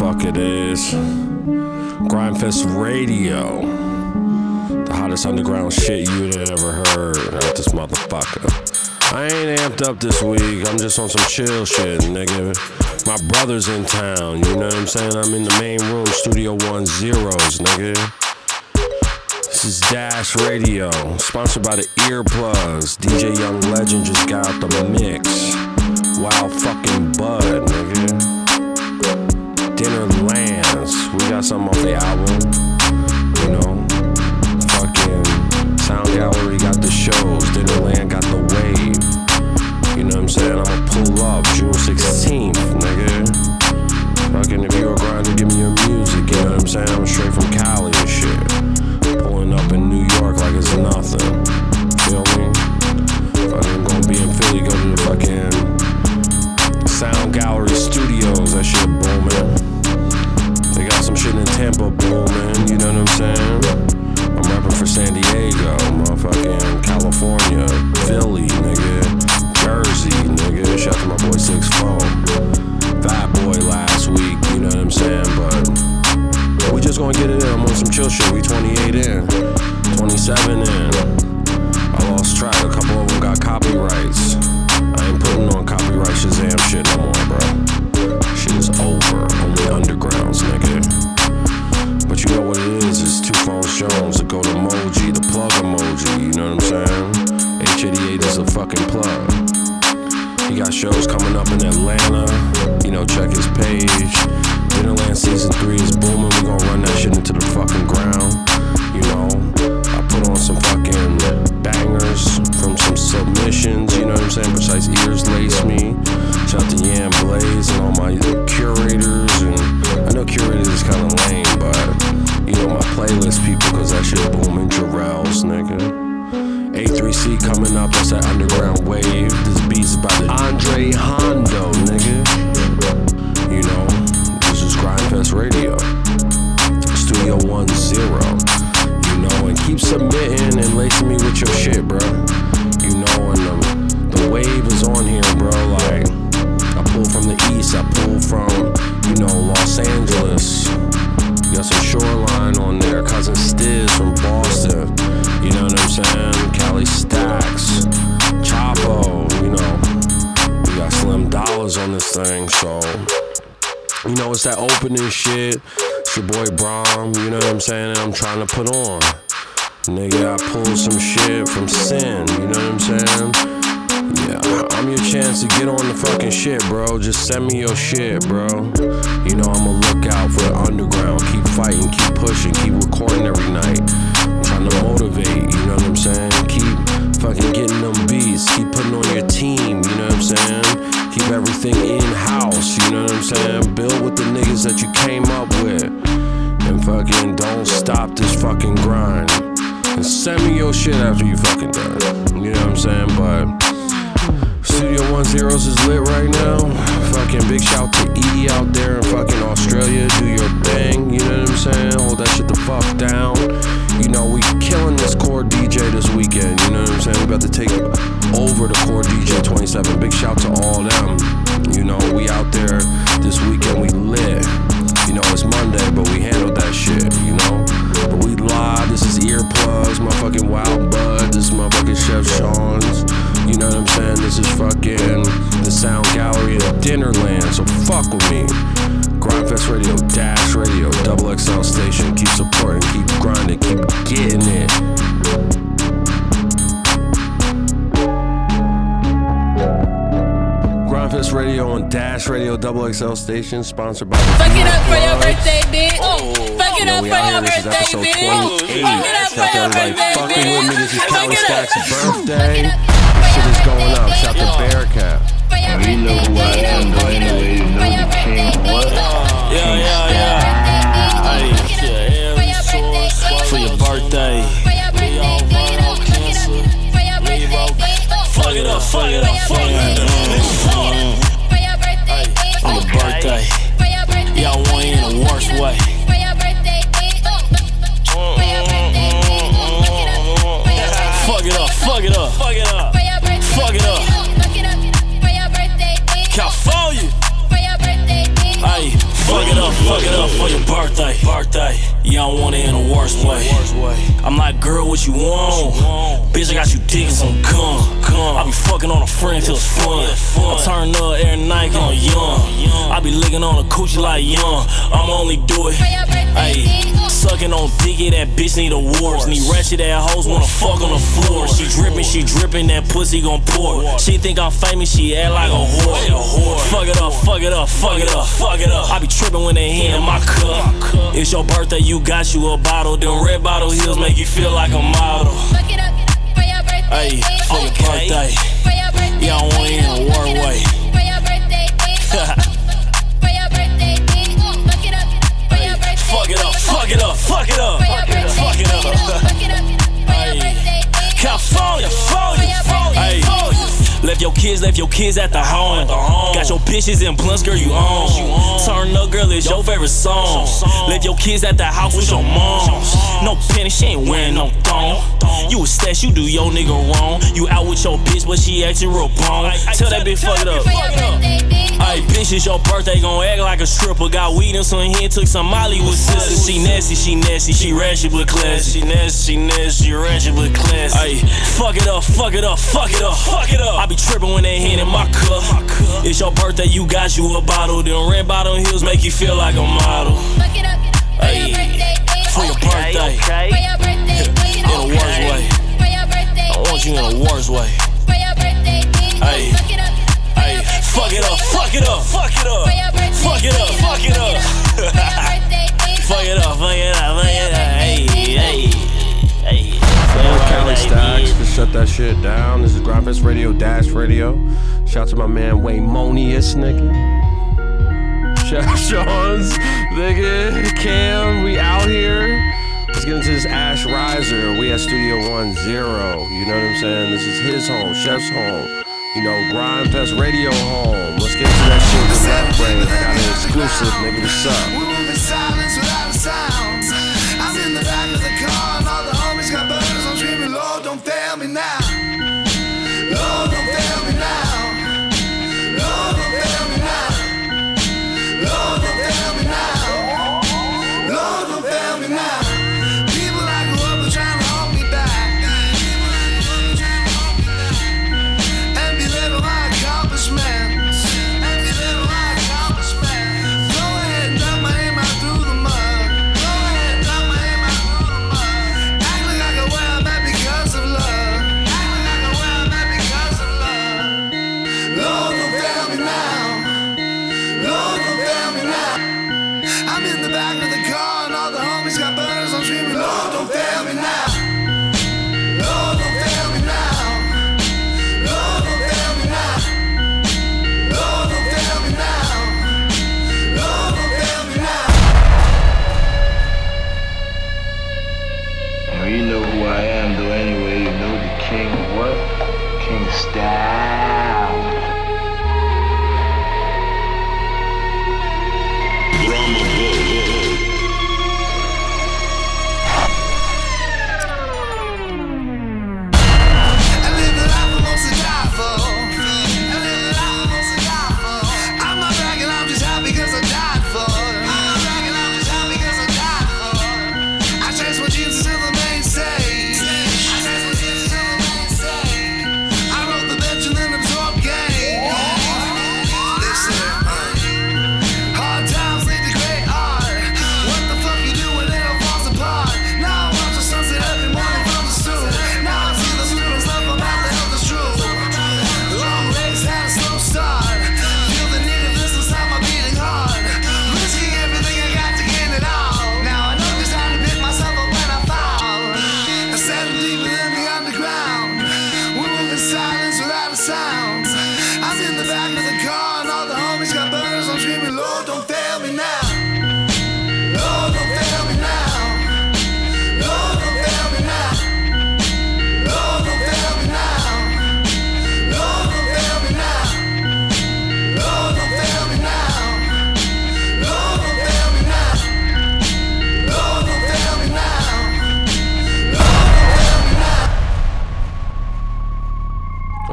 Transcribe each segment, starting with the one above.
fuck it is. Gryndfest Radio. The hottest underground shit you'd ever heard out this motherfucker. I ain't amped up this week, I'm just on some chill shit, nigga. My brother's in town, you know what I'm saying? I'm in the main room, Studio One Zeros, nigga. This is Dash Radio, sponsored by the Earplugs. DJ Young Legend just got the mix. Wild fucking bud, nigga. Dinner Lands, we got something off the album. You know, fucking Sound Gallery got the shows. Dinnerland got the wave. You know what I'm saying? I'ma pull up June 16th, nigga. Fucking if you're a grinder, give me your music. You know what I'm saying? I'm straight from Cali and shit pulling up in New York like it's nothing. Feel me? Fucking gonna be in Philly, go to the fucking Sound Gallery Studios. That shit booming. Shit in Tampa booming. You know what I'm saying? I'm rapping for San Diego, motherfucking California, Philly, nigga, Jersey, nigga. Shout out to my boy Six Phone, Fat Boy last week, you know what I'm saying? But we just gonna get it in. I'm on some chill shit. We 28 in, 27 in. I lost track. A couple of them got copyrights. I ain't putting on copyright Shazam shit no more, bro. Shit is over. Only undergrounds, nigga. Phone. The go to emoji, the plug emoji. You know what I'm saying? H88 is a fucking plug. He got shows coming up in Atlanta. You know, check his page. Dinnerland season three is booming. We gon' run that shit into the fucking ground. You know, know I'm? Trying to put on. Nigga, I pulled some shit from Sin, you know what I'm saying? Yeah, I'm your chance to get on the fucking shit, bro. Just send me your shit, bro. You know, I'ma for the underground. Keep fighting, keep pushing, keep recording every night. I'm trying to motivate, you know what I'm saying? Keep fucking getting them beats, keep putting on your team, you know what I'm saying? Keep everything in house, you know what I'm saying? Build with the niggas that you came up with. Fucking don't stop this fucking grind. And send me your shit after you fucking done. You know what I'm saying? But Studio One Zeros is lit right now. Fucking big shout to E out there in fucking Australia. Do your thing, you know what I'm saying? Hold that shit the fuck down. You know, we killing this core DJ this weekend, you know what I'm saying? We about to take over the core DJ 27. Big shout to all them. You know, we out there Double XL Station, sponsored by. Fuck it up for your birthday, bitch. Fuck it Yo, up we for out your here. This is birthday, episode bitch. 28. Fuck it up Shout for out to your everybody birthday, fucking with me. This is bitch. Cali Fuck it up. Stack's birthday. Shit is going up. Shout out to Bearcat. For your You know who I am, though, anyway. You know the king. What? Yeah, yeah, yeah. Hey, yeah, for your birthday. Fucking up, fuck it up, fuck it up, fuck it birthday. Birthday. You don't want it in the worst way. I'm like girl, what you want? Bitch, I got you digging some cum. I be fucking on a friend till it's fun. I turn up every night, on young. I be licking on a coochie like young. I'ma only do it. Ayy, sucking on yeah, that bitch need awards. Need ratchet ass hoes wanna fuck on the floor. She dripping, she dripping, that pussy gon' pour. She think I'm famous, she act like a whore. Fuck it up, fuck it up, fuck it up, fuck it up. I be tripping when they hand in my cup. It's your birthday, you got you a bottle. Them red bottle heels make you feel like a model. Your kids, left your kids at the home. Got your bitches in blunts, girl, you on. Turn up, girl, it's your favorite song. Left your kids at the house with your mom. No penny, she ain't wearing no thong. You a stash, you do your nigga wrong. You out with your bitch, but she acting real bone. Tell that bitch, fuck it up. For your birthday. Ay, bitch, it's your birthday, gon' act like a stripper. Got weed and some hit, took some Molly with sisters. She nasty, she nasty, she ratchet but classy. She nasty, she nasty, she ratchet but classy. Ay, fuck it up, fuck it up, fuck it up, fuck it up. I be tripping when they hand in my cup. It's your birthday, you got you a bottle. Them red bottom heels make you feel like a model. Fuck it up for your birthday. for your birthday. For your. In a worse way. For your birthday. I want you in a worse way. For your birthday. Ayy. Fuck it up. for Ay, your birthday. fuck it up, fuck it up, fuck it up. For your birthday. Fuck it up, fuck it up. For your birthday. Fuck it up, fuck it up, fuck it. Hey, hey, hey. Cali Stackz, just shut that shit down. This is Gryndfest Radio Dash Radio. Shout out to my man Wayne Monius, nigga. Shout out Sean's, nigga. Cam, we out here. Let's get into this Ash Riser. We at Studio One Zero. You know what I'm saying? This is his home, Chef's home. You know, Gryndfest Radio home. Let's get to that shit with Left Brain. I got an exclusive, nigga. What's up? We silence without a sound. Now.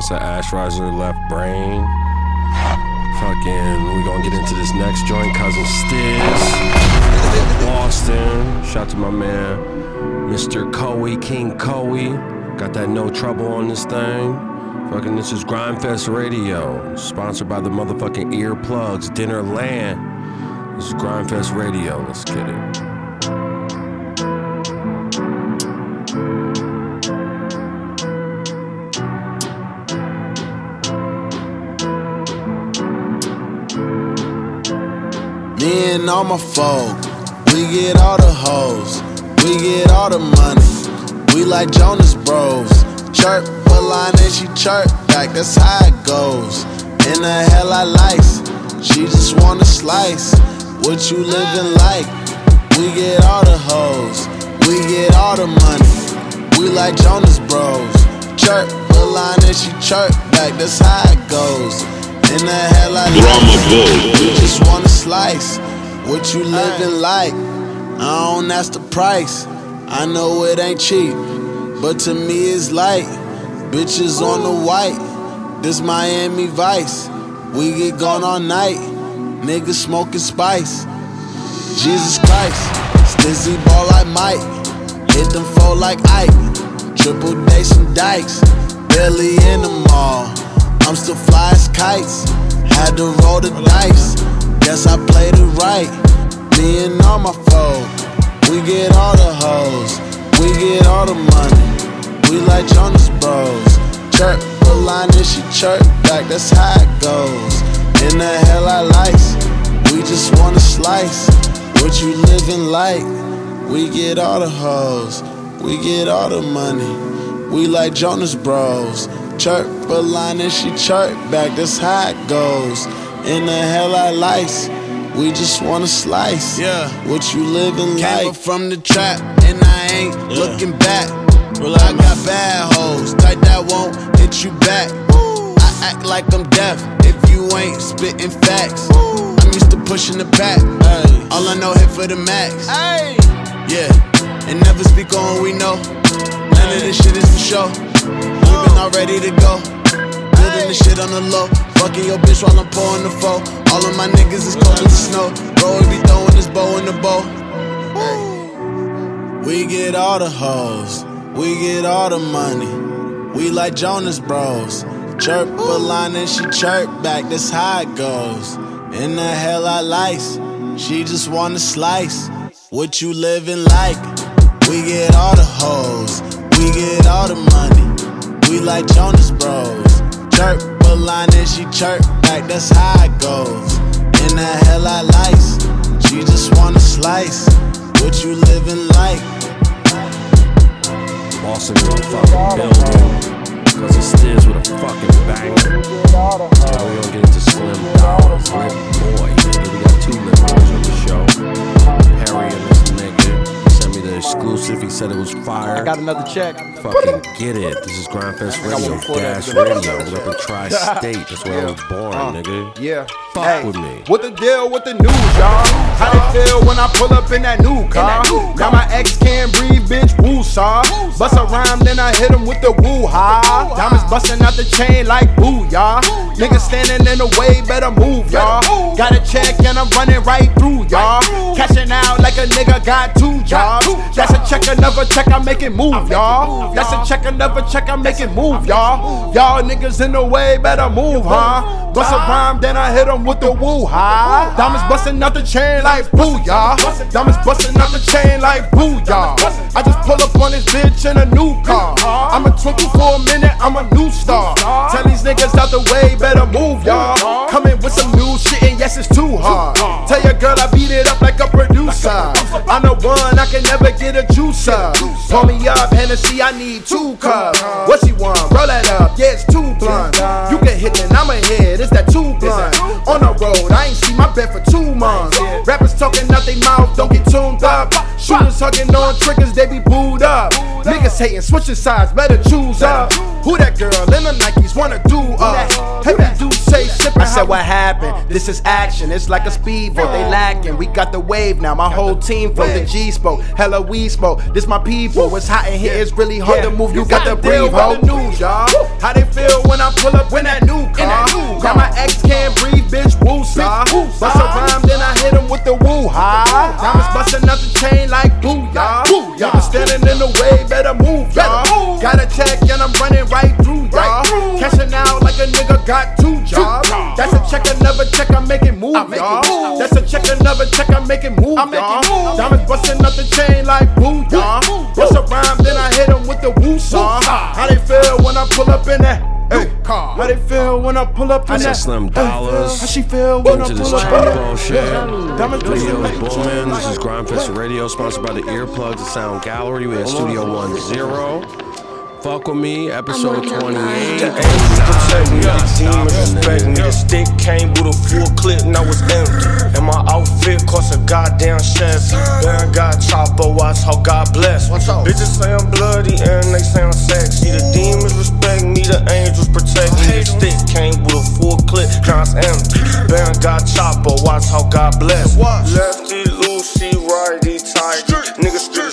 What's that Ash Riser left brain? Fucking, we gonna get into this next joint, Cousin Stizz. Boston. Shout to my man, Mr. Coey, King Coey. Got that no trouble on this thing. Fucking, this is Gryndfest Radio, sponsored by the motherfucking earplugs, Dinnerland. This is Gryndfest Radio. Let's get it. All my folk, we get all the hoes, we get all the money. We like Jonas Bros. Chirp a line and she chirp back, that's how it goes. In the hell I likes, she just wanna slice. What you living like? We get all the hoes, we get all the money. We like Jonas Bros. Chirp a line and she chirp back, that's how it goes. In the hell I likes, we just wanna slice. What you living like? I don't ask the price. I know it ain't cheap, but to me it's light. Bitches on the white, this Miami Vice. We get gone all night, niggas smoking spice. Jesus Christ, Stizzy ball like Mike, hit them four like Ike. Triple day some dikes, barely in the mall. I'm still fly as kites, had to roll the dice. Guess I played it right. And all my folk, we get all the hoes, we get all the money. We like Jonas Bros. Chirp a line and she chirp back, that's how it goes. In the hell I likes, we just wanna slice. What you living like? We get all the hoes, we get all the money. We like Jonas Bros. Chirp a line and she chirp back, that's how it goes. In the hell I likes, we just wanna slice. Yeah. What you living Came like? up from the trap, and I ain't Yeah. looking back. I got bad hoes, tight that won't hit you back. I act like I'm deaf if you ain't spitting facts. I'm used to pushing the back. All I know hit for the max. Hey, yeah, and never speak on what we know. None of this shit is for show. We been all ready to go. Building the shit on the low. Fucking your bitch while I'm pouring the foe. All of my niggas is cold as the snow. Bro, we be throwing this bow in the bow. We get all the hoes, we get all the money. We like Jonas Bros. Chirp a line and she chirp back, that's how it goes. In the hell I likes, she just wanna slice. What you living like? We get all the hoes, we get all the money. We like Jonas Bros. Chirp a line and she chirp back, that's how it goes. In the hell I likes, she just wanna slice. What you living like? Boston the fucking building. Cause it steers with a fucking banger. We don't get into Slim Dollar, Lip Boy. The exclusive. He said it was fire. I got another check. Fucking get it. This is Gryndfest Radio, one for that. Dash Radio. We're up in Tri State. That's where I was born, uh, nigga. Yeah. Fuck Hey, with me. What the deal with the news, y'all? How they feel when I pull up in that new car? Now my ex can't breathe, bitch, woo saw. Bust a rhyme, then I hit him with the woo ha. Diamonds busting out the chain like boo, y'all. Niggas standing in the way, better move, y'all. Got a check and I'm running right through, y'all. Cashing out like a nigga got two jobs. That's a check, another check, I'm making move, y'all. That's a check, another check, I'm making move, y'all. Y'all niggas in the way, better move, huh? Bust a rhyme, then I hit him with the woo ha. Diamonds busting out the chain like boo, y'all. Diamonds busting out the chain like boo, y'all. I just pull up on this bitch in a new car. I'm a twinkle for a minute, I'm a new star. Tell these niggas out the way, better move, y'all. Coming with some new shit, and yes, it's too hard. Tell your girl I beat it up like a producer. I'm the one, I can never get a juicer. Pull me up, Hennessy, I need two cups. What she want? Roll that up, yeah, it's two blunt. You can hit it, I'ma hit, it's that two blunt. On the road, I ain't seen my bed for two months. Rappers talking out they mouth, don't get tuned up. Shooters hugging on triggers, they be booed up. Niggas hating, switching sides, better choose up. Who that girl in the Nikes wanna do up? Heavy do say sippin'. I said, what happened? Oh. This is action, it's like a speedboat. They lacking, we got the wave now. My whole team from the G spoke. Hella we spoke. This my people. It's hot in here, it's really hard to move. You got to breathe, ho. the news, y'all. How they feel when I pull up in that new car? Now my ex can't breathe, bitch, woo saw. Bust a rhyme, then I hit him with the woo ha. Diamonds busting running in the way, better move, y'all. Got a check and I'm running right through, y'all. Catching out like nigga got two jobs. That's a check, another check, I'm making move, y'all. That's a check, another check, I'm making move, y'all. Diamonds busting up the chain like boo, y'all. Bust a rhyme, then I hit 'em with the woo song. How they feel when I pull up in that? Hey, how they feel when I pull up in I said that? Slim Dollars. How she feel when I Into this pull up in that? bullshit. Diamonds busting Videos like booming. This is Gryndfest Radio, sponsored by the Earplugs and Sound Gallery. We at Studio One Zero. Fuck with me, episode 28. The angels protect me, the demons respect me. The stick came with a full clip, now it's empty. And my outfit cost a goddamn Chevy. Then I got chopper, watch how God bless. me. Bitches say I'm bloody and they say I'm sexy. The demons respect me, the angels protect me. The stick came with a full clip, now it's empty. Then I got chopper, watch how God bless. Lefty Lucy, righty tighty. Niggas still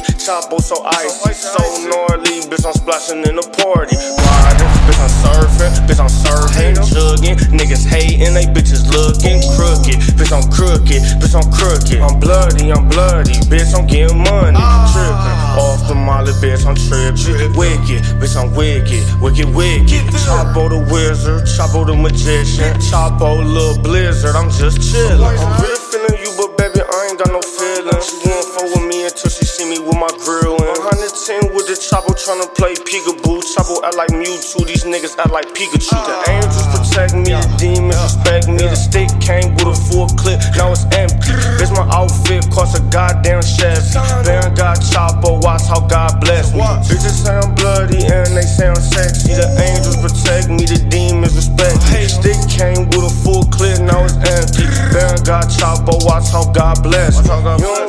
grimy, Chapo so icy, so gnarly, bitch I'm splashing in the party. Riding, bitch I'm surfing, bitch I'm serving, chugging. Niggas hating, they bitches looking crooked. Bitch I'm crooked, bitch I'm crooked. I'm bloody, I'm bloody, bitch I'm getting money. Tripping off the molly, bitch I'm tripping. Wicked, bitch I'm wicked, wicked, wicked. Chapo the wizard, Chapo the magician, Chapo little blizzard. I'm just chillin'. I'm really feeling you, but baby I ain't got no feelings. She won't fuck with me until she see me with my grill in. 110 with the Chapo tryna play peekaboo. Chapo act like Mewtwo, these niggas act like Pikachu. The uh. angels protect me, the demons respect me. The stick came with a full clip, now it's empty. Bitch, my outfit cost a goddamn Chevy. I got Chapo, watch how God bless me. Bitches say I'm bloody and they say I'm sexy. The angels protect me, the demons respect me. Stick came with a full clip, now it's empty. I got Chapo, watch how God bless me. You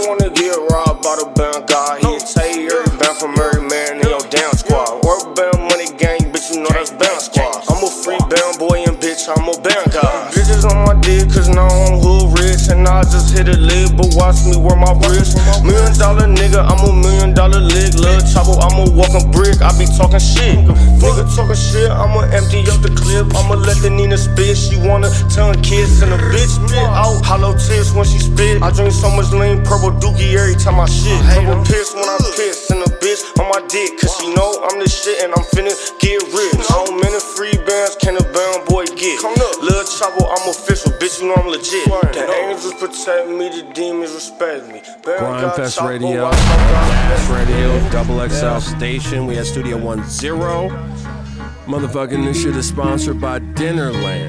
let the Nina spit. She wanna turn kiss and a bitch spit out. Hollow tips when she spit. I drink so much lean purple dookie every time I shit. Purple piss when I piss and a bitch on my dick. Cause she know I'm the shit and I'm finna get rich. How many free bands can a band boy get? Lil' Chopper, I'm official, bitch, you know I'm legit. The angels protect me, the demons respect me. Band got Gryndfest Radio, watch how God Gas bless me. Radio, Double XL Station. We at Studio One Zero. Motherfucking this shit is sponsored by Dinnerland.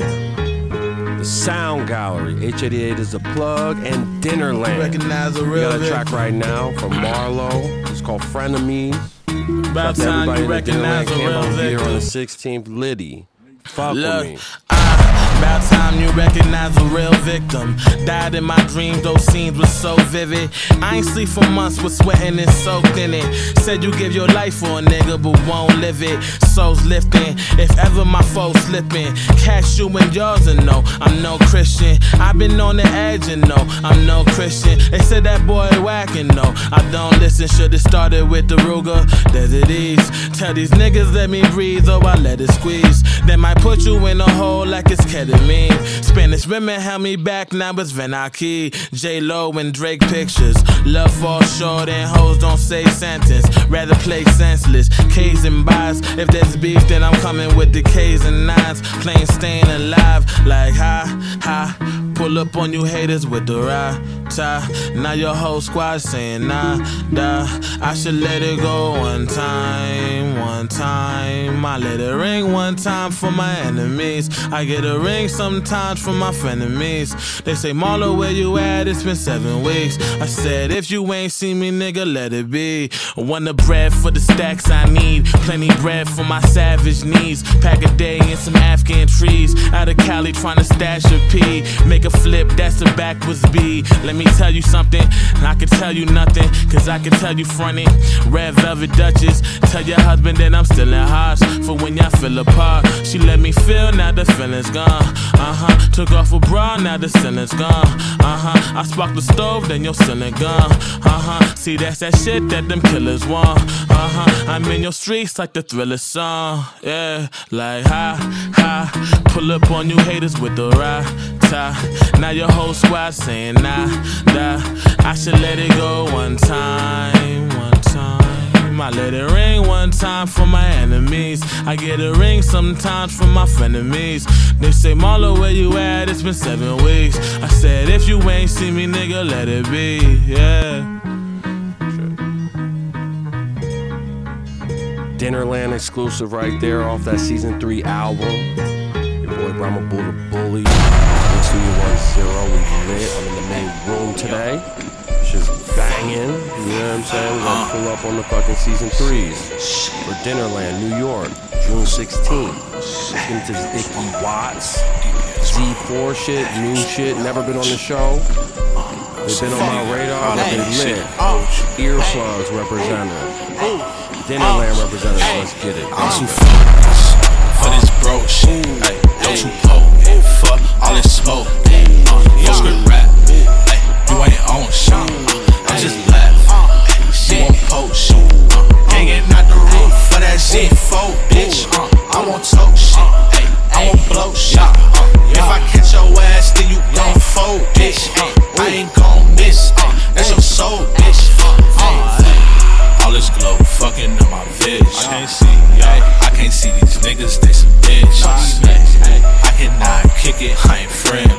The Sound Gallery. H88 is a plug, and Dinnerland. Recognize a We got a track right now from Marlo. It's called Frenemies. About time everybody you the recognize came real here on the 16th. Liddy. Fuck Look, with me. About time you recognize a real victim. Died in my dreams, those scenes were so vivid. I ain't sleep for months with sweating and soaked in it. Said you give your life for a nigga, but won't live it. Souls lifting, if ever my foes slipping. Cash you and yours and no, I'm no Christian. I've been on the edge and no, I'm no Christian. They said that boy whacking, no, I don't listen. Should've started with the Ruger, Desert East. Tell these niggas let me breathe, or I let it squeeze. They might put you in a hole like it's Spanish women held me back, now it's Venaki. J Lo and Drake pictures. Love falls short and hoes don't say sentence. Rather play senseless. K's and buys. If there's beef, then I'm coming with the K's and nines. Plain staying alive. Like ha ha. Pull up on you haters with the rata. Now your whole squad saying nah da. I should let it go one time, one time. I let it ring one time for my enemies. I get a ring sometimes from my frenemies. They say Marlo, where you at? It's been seven weeks. I said if you ain't seen me, nigga, let it be. One the bread for the stacks I need. Plenty bread for my savage needs. Pack a day in some Afghan trees. Out of Cali trying to stash a P. Make a flip, that's a backwards B. Let me tell you something. I can tell you nothing, cause I can tell you fronting. Red velvet Duchess. Tell your husband that I'm still in house for when y'all feel apart. She let me feel, now the feeling's gone. Uh huh. Took off a bra, now the ceiling's gone. Uh huh. I sparked the stove, then your ceiling gone. Uh huh. See, that's that shit that them killers want. Uh huh. I'm in your streets like the thriller song. Yeah. Like, ha, Pull up on you haters with the rata. cha. Now your whole squad saying nah, nah. I should let it go one time, one time. I let it ring one time for my enemies. I get a ring sometimes from my frenemies. They say, Marlo, where you at? It's been seven weeks. I said, if you ain't see me, nigga, let it be. Yeah. Dinnerland exclusive right there off that season three album. Your boy Brahma Bull the Bully. Two one zero. We lit. I'm in the main room today. Just banging. You know what I'm saying? We're gonna uh-huh. pull up on the fucking season threes for Dinnerland, New York, June 16th. Looking to Icky Watts. Z4 shit, new shit, never been on the show. They've been on my radar, but they lit. Earplugs representative. Dinnerland representative, let's get it. I'm too focused for this bro shit. Ay, don't you poke for all this smoke. Uh, full script rap. Ay, you ain't on shit. Uh, I'm just laughing. She won't post shit. Uh, hanging out the roof for that Z4, bitch. Uh, I won't talk shit. Ay, I won't blow shit. It, I ain't friendly.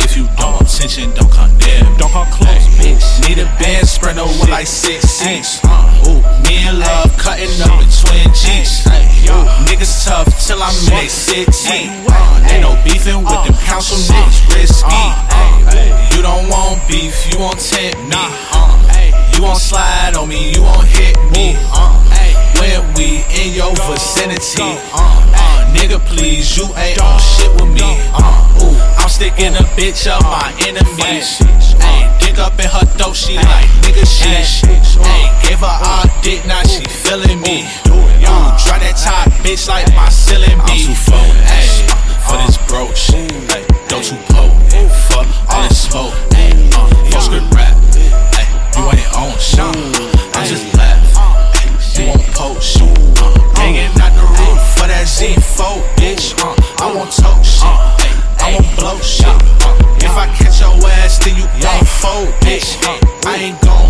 If you don't want attention, don't come near me. Don't come close, bitch. Need a band spread over like six seats. Uh. Ooh, me and love cutting up in twin G's. Niggas tough till I'm in uh, they city. Ain't no beefing with uh. them council niggas, risky. You don't want beef, you won't tempt me. You won't slide on me, you won't hit me. When we in your vicinity, uh, nigga, please, you ain't on shit with me. Uh, ooh, I'm sticking a bitch up my enemies. Ayy, dick up in her throat, she like nigga shit. Ayy, gave her all dick, now she feeling me. You try that top bitch like my ceiling be. I'm too focused for this broke shit. Ayy, don't you poke for all this smoke. Uh, full script rap. Ayy, you ain't on shit. That Z4, bitch. Uh, I won't talk shit. I won't blow shit. Uh, if I catch your ass, then you gon' fold, bitch. Uh, I ain't gon'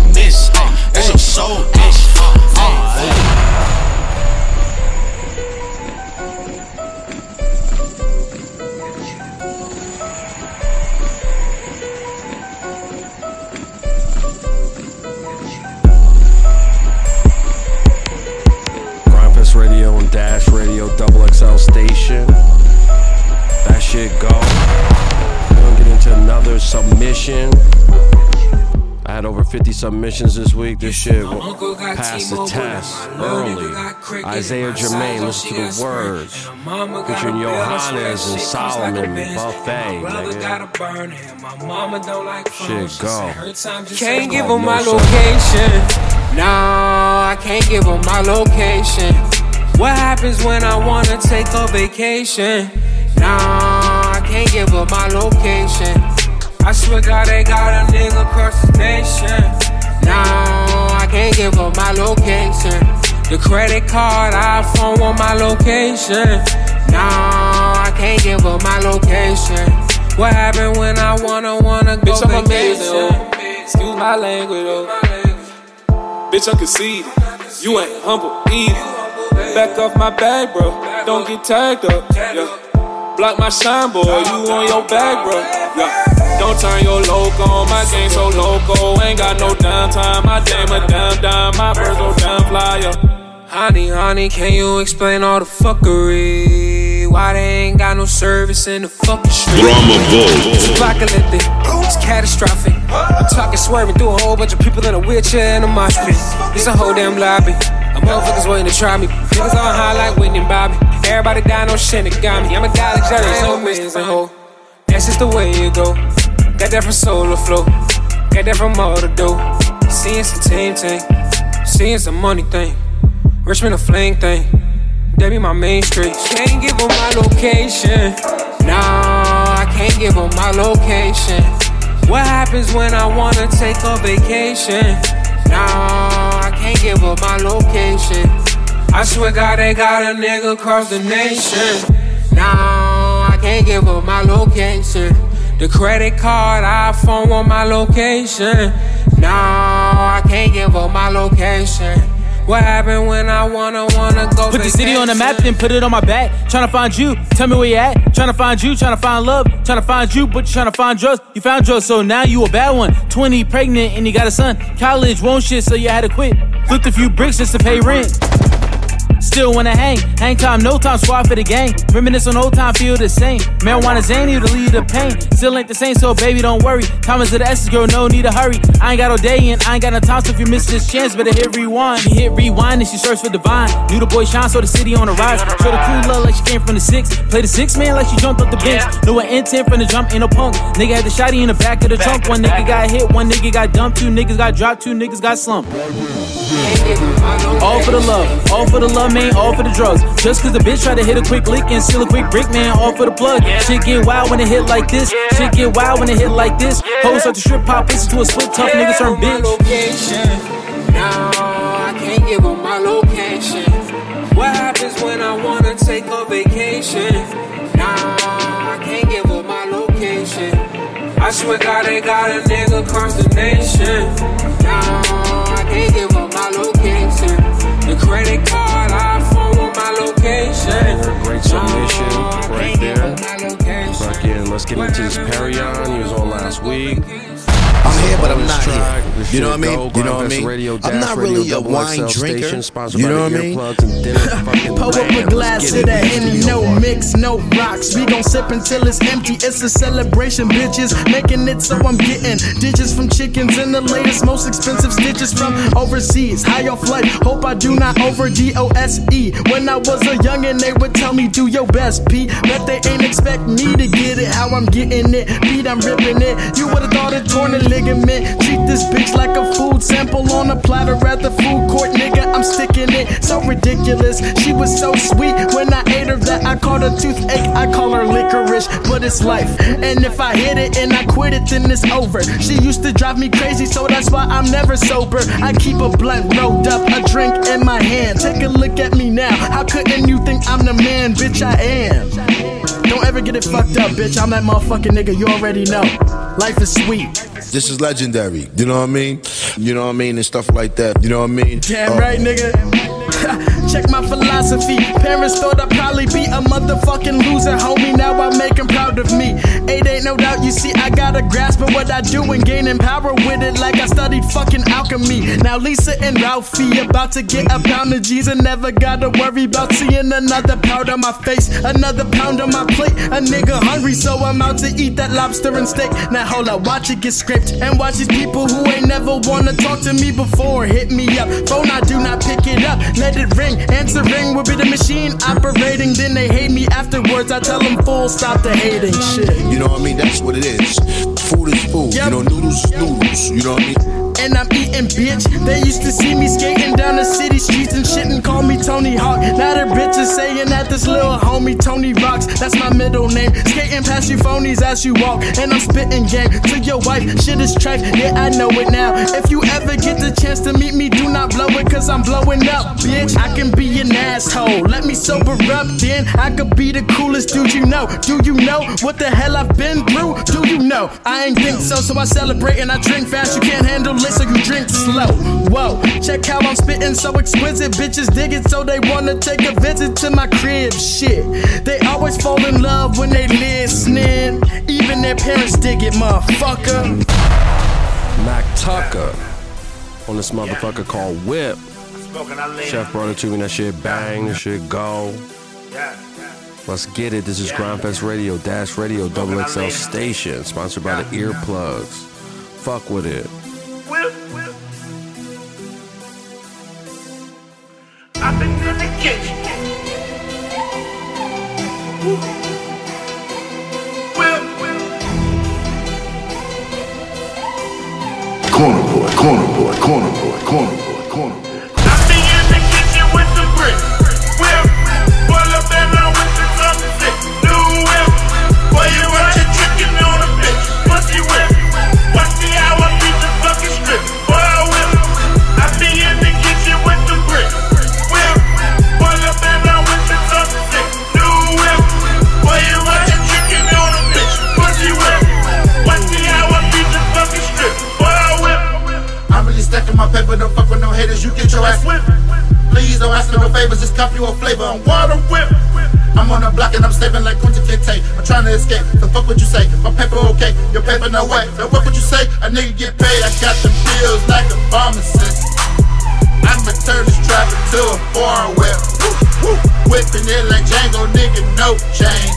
submissions this week. This shit will pass the test early. Isaiah Jeremiah, listen to the words. Featuring Johannes and Solomon Buffet. Nigga. Shit go. Can't give them my location. No, I can't give them my location. What happens when I wanna take a vacation? No, I can't give up my location. I swear God, they got a nigga across the nation. No, I can't give up my location. The credit card, iPhone want my location. No, I can't give up my location. What happened when I wanna wanna go Bitch, I'm vacation? amazing, oh. Excuse my language, oh. Bitch, I'm conceited. You ain't humble either. Back off my bag, bro. Don't get tagged up. Yeah. Block my shine, boy. You on your bag, bro. Yeah. Don't turn your loco. My game so loco. Ain't got no downtime. My damn a damn down. My birds go down flyer. Honey, honey, can you explain all the fuckery? Why they ain't got no service in the fucking street? Brahma Bull. It's apocalyptic, it's catastrophic. I'm talking swerving through a whole bunch of people in a wheelchair in a mosh pit. It's a whole damn lobby. A motherfuckers waiting to try me. Niggas on high like Whitney and Bobby. Everybody dying on shit that got me. I'm a guy like Jerry, so wins and hoe. That's just the way it go. Got that from Solar Flow. Got that from all the dough. Seeing some team thing. Seeing some money thing. Richmond a fling thing. That be my main street. Can't give them my location. Nah, I can't give them my location. What happens when I wanna take a vacation? Nah, I can't give up my location. I swear God, they got a nigga across the nation. Nah, I can't give up my location. The credit card, iPhone on my location. No, I can't give her my location. What happened when I wanna wanna go? Put the city on the map, then put it on my back. Tryna find you, tell me where you at. Tryna find you, tryna find love. Tryna find you, but you tryna find drugs. You found drugs, so now you a bad one. 20, pregnant, and you got a son. College won't shit, so you had to quit. Flipped a few bricks just to pay rent. Still wanna hang, hang time, no time, squad for the gang. Reminisce on old time, feel the same. Marijuana zany to lead the pain. Still ain't the same, so baby, don't worry. Time is to the essence, girl, no need to hurry. I ain't got no day and I ain't got no time, so if you miss this chance, better hit rewind. She hit rewind and she searched for divine. Knew the boy shine, so the city on the rise. Show the cool love like she came from the six. Play the six man like she jumped off the bench. Knew an intent from the jump, ain't no punk. Nigga had the shotty in the back of the trunk. One nigga got hit, one nigga got dumped, two niggas got dropped, two niggas got slumped. All for the love, all for the love, man, all for the drugs. Just cause the bitch try to hit a quick lick and steal a quick brick, man, all for the plug. Shit get wild when it hit like this. Shit get wild when it hit like this. Hoes start to strip pop bitches to a split tough niggas turn bitch. location. No, I can't give her my location. What happens when I wanna take a vacation? No, I can't give her my location. I swear God, they got a nigga consternation. Let's get into this Perion. He was on last week. I'm here, but I'm not here. You know what I mean? You know what I mean? I'm not really a wine drinker. You know what I mean? Earplugs and Dinner fucking Pull up a glass of that. Henny, no mix, no rocks. We gon' sip until it's empty. It's a celebration, bitches. Making it so I'm getting digits from chickens and the latest, most expensive stitches from overseas. High off life, hope I do not over D O S E. When I was a youngin', they would tell me, do your best, P. Bet they ain't expect me to get it. How I'm getting it, beat, I'm ripping it. You would've thought it torn a Treat this bitch like a food sample on a platter at the food court, nigga. I'm sticking it. So ridiculous. She was so sweet when I ate her that I called her toothache. I call her licorice, but it's life. And if I hit it and I quit it, then it's over. She used to drive me crazy, so that's why I'm never sober. I keep a blunt rolled up, a drink in my hand. Take a look at me now. How couldn't you think I'm the man? Bitch, I am. Don't ever get it fucked up, bitch. I'm that motherfucking nigga. You already know. Life is sweet. This is legendary. You know what I mean? You know what I mean? And stuff like that. You know what I mean? Damn Uh, right, nigga. Check my philosophy. Parents thought I'd probably be a motherfucking loser, homie. Now I make 'em proud of me. It ain't no doubt, you see, I got a grasp of what I do and gaining power with it like I studied fucking alchemy. Now Lisa and Ralphie about to get a pound of G's and never gotta worry about seeing another pound on my face, another pound on my plate. A nigga hungry, so I'm out to eat that lobster and steak. Now hold up, watch it get scraped and watch these people who ain't never wanna talk to me before hit me up. Phone, I do not pick it up, let it ring. Answering will be the machine operating. Then they hate me afterwards. I tell them full stop the hating shit. You know what I mean? That's what it is. Food is food. You know, noodles is noodles. You know what I mean? And I'm eating, bitch. They used to see me skating down the city streets and shit and call me Tony Hawk. Now their bitches saying that this little homie Tony rocks. That's my middle name. Skating past you phonies as you walk, and I'm spitting game to your wife. Shit is trash, yeah, I know it now. If you ever get the chance to meet me, do not blow it, cause I'm blowing up, bitch. I can be an asshole. Let me sober up, then I could be the coolest dude you know. Do you know what the hell I've been through? Do you know? I ain't think so, so I celebrate and I drink fast. You can't handle it, so you drink slow. Whoa, check how I'm spitting so exquisite. Bitches dig it, so they wanna take a visit to my crib. Shit, they always fall in love when they listening. Even their parents dig it, motherfucker. Mac Tucker on this motherfucker called Whip. Chef brought it to me. That shit bang. That shit go. Let's get it. This is Gryndfest Radio, Dash Radio, Double XL Station, sponsored by the Earplugs. Fuck with it. Corner boy, corner boy, corner boy, corner boy, corner boy. stacking my paper, don't fuck with no haters, you get your ass whipped. Please don't ask for no favors, just cop you a flavor and water whip. I'm on the block and I'm saving like Kunta Kinte. I'm trying to escape, so fuck what you say. My paper okay, your paper no way. So fuck what you say, a nigga get paid. I got them bills like a pharmacist. I am turn this trap to a foreign whip. Whipping it like Django, nigga, no chains.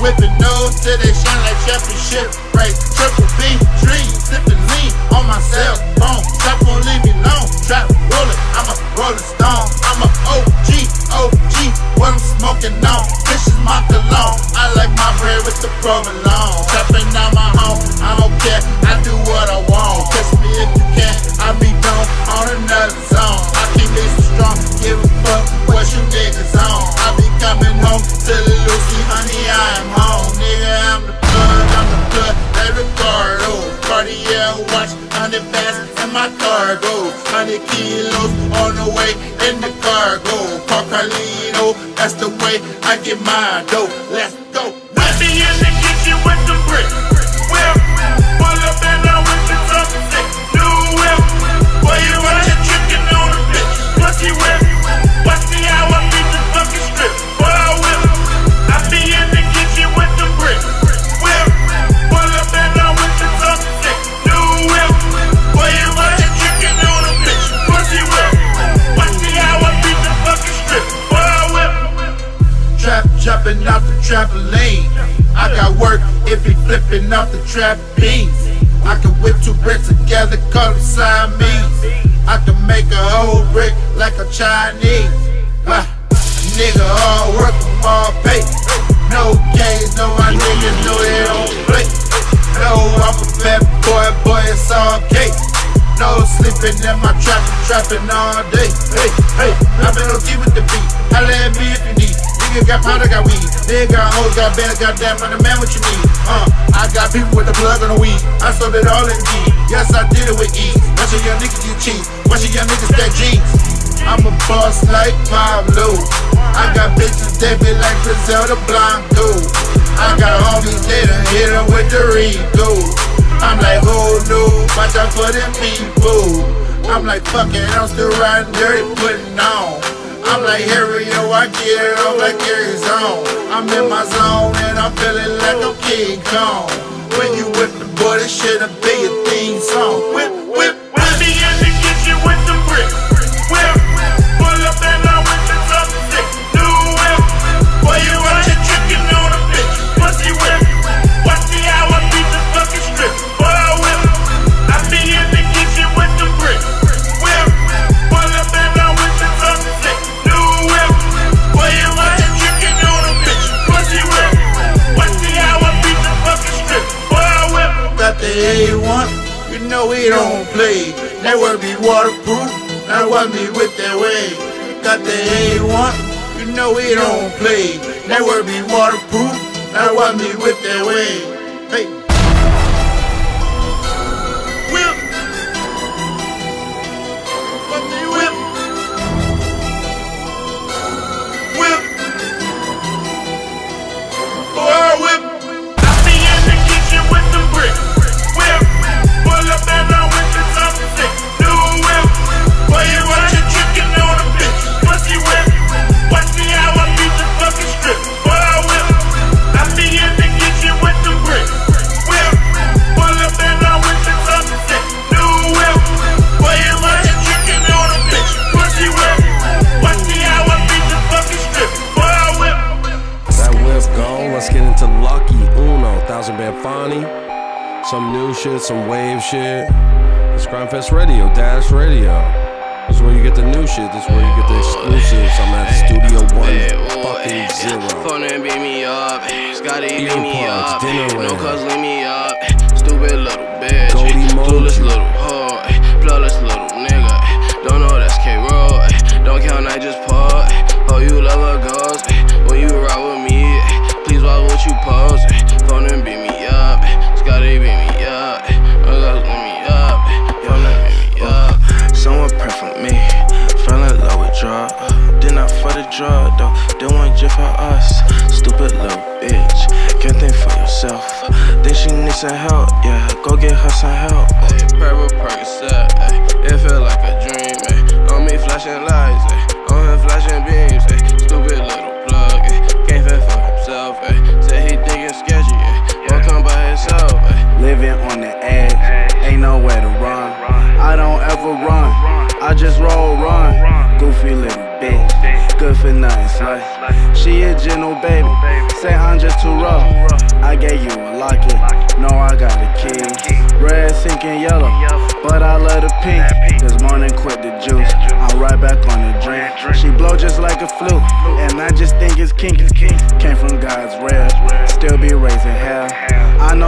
Whipping those till they shine like championship right? Triple B dream, sipping lean on my cell phone. Trap won't leave me alone. Trap rollin', I'm a rolling stone. I'm a OG, OG, what I'm smoking on. This is my cologne. I like my bread with the provolone. Trapping out my home, I don't care. I do what I want. Kiss me if you can. I be gone on another zone. I keep it so strong. Give a fuck what you niggas on. I be coming home to the Lucy, honey. I am home, nigga. I'm the plug, I'm the plug. Ricardo, Cartier watch, hundred bands in my cargo, hundred kilos on the way in the cargo. Carlino, that's the way I get my dough. Let's go. Let me in the kitchen with the brick. Whip, pull up and I whip it sick. New whip, boy you want your chicken on a bitch. Pussy whip, trampoline. I got work if he flipping off the trap beans. I can whip two bricks together, call them Siamese. I can make a whole brick like a Chinese. Ha, nigga, all work, all pay. No games, no my niggas know they don't play. No, I'm a bad boy, boy, it's all cake. No sleeping in my trap, trapping all day. Hey, hey, I've been OT with the beat. Holla at me got powder, got weed. Nigga got hoes, got bands, goddamn, I'm the man what you need. Uh, I got people with the plug on the weed. I sold it all in G. Yes, I did it with E. Watch your young niggas get cheese. Watch your young niggas stack jeans. I'm a boss like Pablo. I got bitches that be like Griselda Blanco. I got homies that done hit with the Rico. I'm like, oh no, watch out for them people. I'm like, fuck it, I'm still riding dirty, putting on. I'm like Harry, yo, I get it off like Gary's on. I'm in my zone and I'm feeling like I'm King Kong. When you whip the boy, this shit'll be a theme song. Whip we don't play. Never be waterproof, now want me with that way. Got the A1, you know we don't play. Never be waterproof, now want me with that way. Hey. Some wave shit. It's Gryndfest Radio, Dash Radio. This is where you get the new shit. This is where you get the exclusives. I'm at Studio One, fucking zero. Phone and beat me up. Scotty beat me up. dinner No cuz leave me up. Stupid little bitch. Goldie Clueless little hoe. Drug though. Did one just for us. Stupid little bitch. Can't think for yourself. Think she needs some help. Yeah, go get her some help. Purple Percocet. ay. It feel like a dream. ay. On me flashing lights. ay. On her flashing flashing beams, ay. Stupid little plug, ay. Can't fend for himself, ay. Say he thinking sketchy, ay. Won't come by himself, ay. Living on the edge, ain't nowhere to run. I don't ever run, I just roll run. Goofy little bitch, good for nothing, slut. She a gentle baby, say just too rough. I gave you a locket, no, I got a key. Red sinking yellow, but I love the pink. This morning quit the juice, I'm right back on the drink. She blow just like a flute, and I just think it's kinky. Came from God's rib, still be raising hell.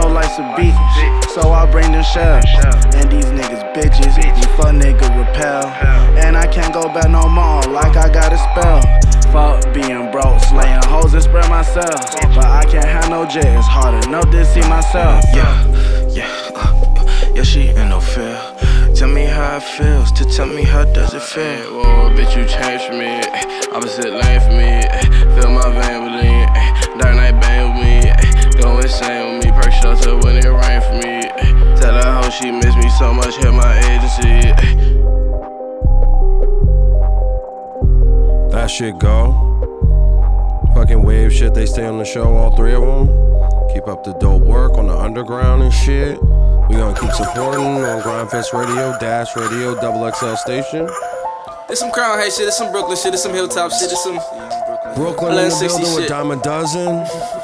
I know life's a beach, so I bring them shells. And these niggas bitches, you fuck nigga repel. And I can't go back no more, like I got a spell. Fuck being broke, slaying hoes and spread myself. But I can't have no J, it's hard enough to see myself. Yeah, yeah, uh, yeah, she ain't no fear. Tell me how it feels, to tell me how does it feel. Whoa, bitch, you changed for me. Opposite lane for me. Fill my vein with lean. eh. Dark night bang with me. Go insane with me. Perk shelter when it rain for me. Tell her how she miss me so much. Hit my agency. That shit go. Fucking wave shit, they stay on the show, all three of them. Keep up the dope work on the underground and shit. We gonna keep supporting on Gryndfest Radio, Dash Radio, Double XL Station. There's some Crown Heights shit, there's some Brooklyn shit, there's some Hilltop shit, there's some Brooklyn in the 60 building with. Dyme-A-Duzin.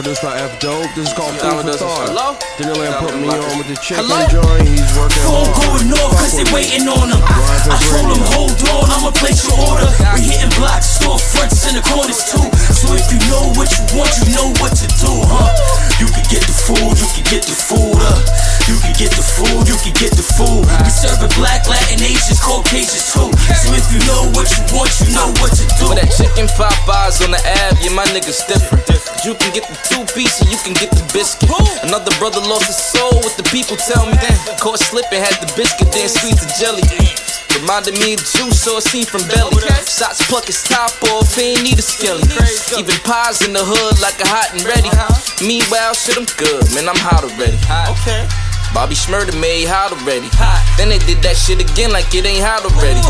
Produced by F Dope. This is called Food for Thought. Hello? Dime put me on with the chicken joint. He's working Phone hard. going off cause they waiting on them. I told Radio. hold on, I'ma place your order. We hitting blocks, storefronts, in the corners too. So if you know what you want, you know what to do, huh? You can get the food, you can get the food up. You can get the food, you can get the food. We serving black, Latin, Asians, Caucasians too. So if you know what you want, you know what to do. For that chicken Popeyes on the ab, yeah, my niggas different. You can get the two piece and you can get the biscuit. Another brother lost his soul, what the people tell me. Caught slipping, had the biscuit, then squeezed the jelly. Reminded me of juice or a scene from Belly. Shots pluck his top off, he ain't need a skelly. Even pies in the hood like a hot and ready. Meanwhile, shit, I'm good, man, I'm hot already. Okay. Bobby Shmurda made hot already. Hot. Then they did that shit again like it ain't hot already.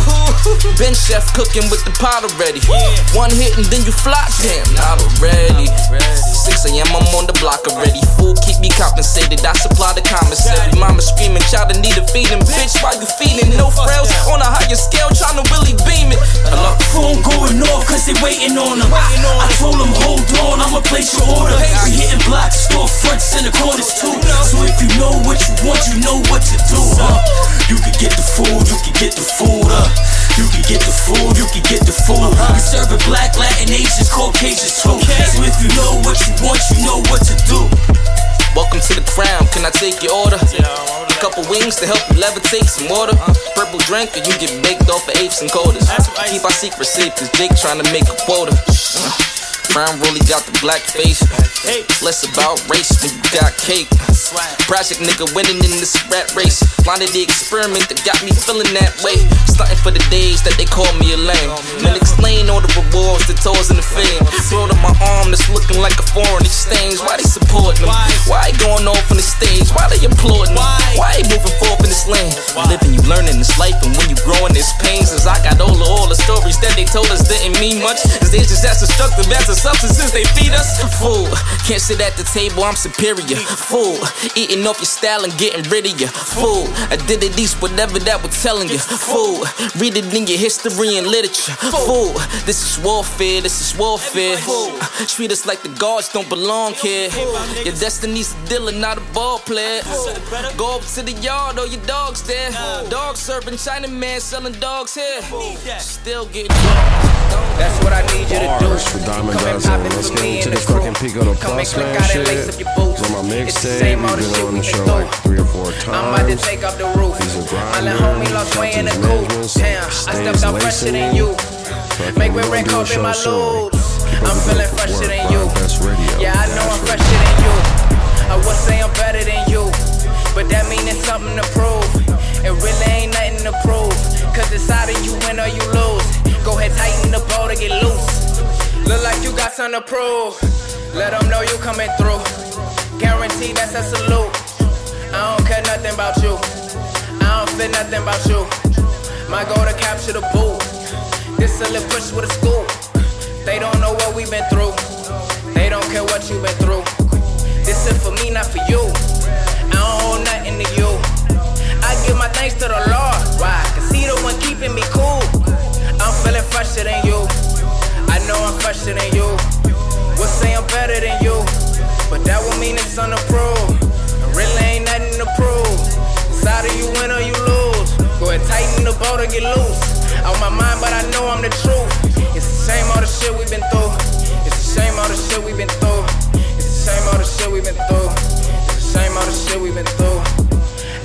Ben Chef cooking with the pot already. One hit and then you fly, damn, not already. 6 a.m. I'm on the block already. Fool keep me compensated. I supply the commissary. Mama screaming, child in need a feeding. Bitch, why you feeling? No frills on a higher scale, trying to really beam it. Hello? Phone going off cause they waiting on them. I told them, hold on, I'ma place your order. We hitting blocks, storefronts, in the corners too. So if you know what you want, you know what to do, huh? You can get the food, you can get the food up. You can get the food, you can get the food. We serving black, Latin, Asians, Caucasians too. So if you know what you want, you know what to do. Welcome to the crown, can I take your order? A couple wings to help you levitate some water. Purple drink, or you get baked off of apes and quarters. Keep our secret safe, cause Jake trying to make a quota. Crown really got the black face. Less about race when you got cake. Project nigga winning in this rat race. Blinded the experiment that got me feeling that way. Stunting for the days that they call me a lame. Man, explain all the rewards, the tours, and the fame. Throw to my arm that's looking like a foreign exchange. Why they supporting them? Why they going off on the stage? Why they applauding? Why they moving forth in this lane? Living, you learning this life, and when you growing, there's pains. As I got all of all the stories that they told us didn't mean much. Is they just as destructive as the substances they feed us? Fool, can't sit at the table, I'm superior. Fool, eating off your style and getting rid of you. Fool, identities, whatever that we're telling you. Fool, read it in your history and literature. Fool, this is warfare, this is warfare. Treat us like the guards don't belong here. Your destiny's a dealer, not a ball player. Go up to the yard, all your dogs there. Dog serving Chinaman selling dogs here. Still getting That's what I need you to do. Diamond Dozen. Let's get into this fucking Pico the Plus man shit. On my mixtape, we've been on the show like three or four times. I'm about to take off the roof. He's a My grinder. little homie lost weight in the coop. Damn, I stepped out fresher than you. Make me rank up in my loads. I'm the feeling fresher than you. Yeah, I know I'm fresher than you. I would say I'm better than you. But that mean it's something to prove. It really ain't nothing to prove. Cause it's either you win or you lose. Go ahead, tighten the bow to get loose. Look like you got something to prove. Let them know you coming through. Guarantee that's a salute. I don't care nothing about you. I don't fit nothing about you. My goal to capture the boot. This a little push with a scoop. They don't know what we've been through. They don't care what you've been through. This is for me, not for you. I don't hold nothing to you. I give my thanks to the Lord. Why? Cause he the one keeping me cool. I'm feeling fresher than you. I know I'm than you. We'll say I'm better than you. But that would mean it's unapproved. There really ain't nothing to prove. It's either you win or you lose. Go ahead, tighten the boat or get loose. Out my mind, but I know I'm the truth. It's the same all the shit we've been through. It's the same all the shit we've been through. It's the same all the shit we've been through. It's the same all the shit we've been through.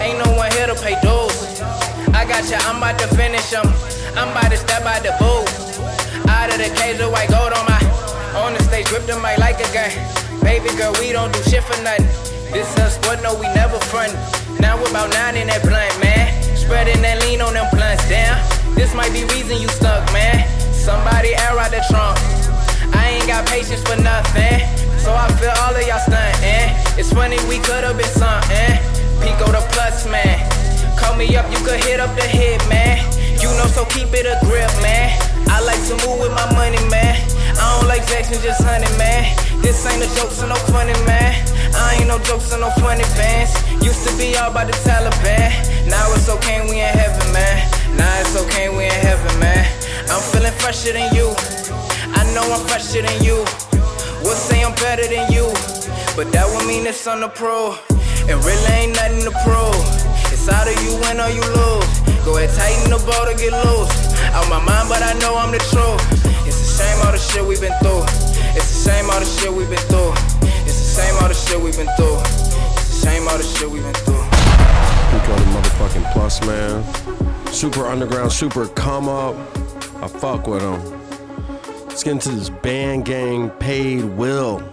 Ain't no one here to pay dues. I got you, I'm about to finish them. I'm about to step out the booth. Out of the cage, the white gold on my. On the stage, grip the mic like a gun. Baby girl, we don't do shit for nothing. This us, what? No, we never front. Now we're about nine in that blunt, man. Spreading that lean on them blunts down. This might be reason you stuck, man. Somebody air out the trunk. I ain't got patience for nothing. So I feel all of y'all stunting. It's funny, we could've been something. Pico the plus, man. Call me up, you could hit up the hit, man. You know, so keep it a grip, man. I like to move with my money, man. I don't like Jackson, just honey, man. This ain't no jokes and no funny, man. I ain't no jokes and no funny bands. Used to be all about the Taliban. Now it's okay, we in heaven, man. Now it's okay, we in heaven, man. I'm feeling fresher than you. I know I'm fresher than you. We'll say I'm better than you. But that would mean it's on the pro. It really ain't nothing to prove. It's either you win or you lose. Go ahead, tighten the boat or get loose. Out my mind, but I know I'm the truth. It's the same all the shit we've been through. It's the same all the shit we've been through. It's the same all the shit we've been through. It's the same all the shit we've been through. Pico the motherfucking plus man. Super underground, super come up. I fuck with him. Let's get into this band gang paid will.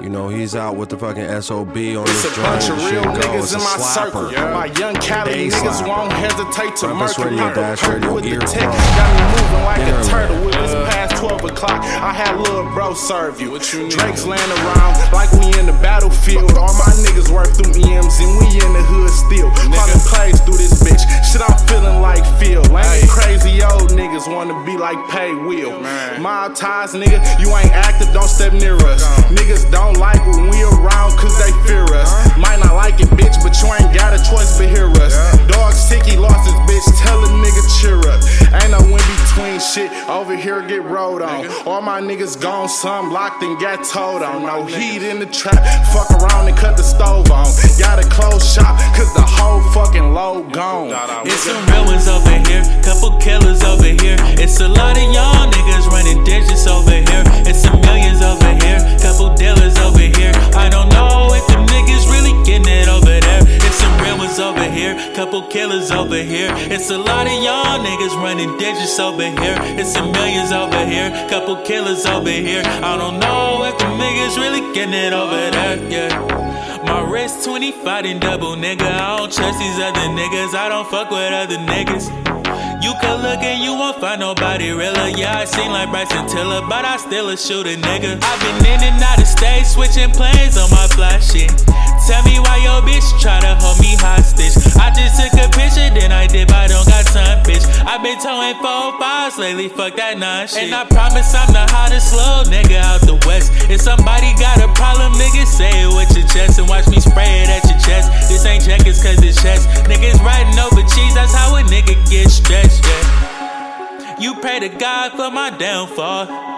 You know, he's out with the fucking SOB on It's this a bunch of real niggas It's in my slapper. circle. My young Cali Day niggas slapper. won't hesitate to murder Radio, her. Dash Her Radio, with the tech got me moving like Dinner a turtle. It's alert. past 12 o'clock, I had Lil Bro serve you. Drake's laying around like we in the battlefield. All my niggas work through EMs and we in the hood still. Calling plays through this bitch. Shit, I'm feeling like Phil. Lame crazy old niggas wanna be like Pay Will. Mob ties, nigga, you ain't active, don't step near us. Niggas don't like when we around cause they fear us. Might not like it, bitch, but you ain't got a choice but hear us. Dog sick, he lost his bitch, tell a nigga cheer up. Ain't no in between shit, over here get rolled on. All my niggas gone, some locked and got told on. No heat in the trap, fuck around and cut the stove on. Gotta close shop, cause the whole fucking load gone. It's some real ones over here, couple killers over here. It's a lot of y'all niggas running digits over here. It's some millions over here, couple dealers over here. Killers over here. It's a lot of y'all niggas running digits over here. It's some millions over here, couple killers over here. I don't know if the niggas really getting it over there. Yeah. My wrist 25 and double, nigga. I don't trust these other niggas. I don't fuck with other niggas. You could look and you won't find nobody realer. Yeah, I seem like Bryson Tiller, but I still a shooter, nigga. I've been in and out of state, switching planes on my fly shit. Tell me why your bitch try to hold me hostage. I just took a picture, then I dip, I don't got time, bitch. i been towing four fives lately, fuck that nonsense. And I promise I'm the hottest little nigga out the west. If somebody got a problem, nigga, say it with your chest and watch me spray it at your chest. This ain't checkers cause it's chest. Niggas riding over cheese, that's how a nigga get stretched, yeah. You pray to God for my downfall.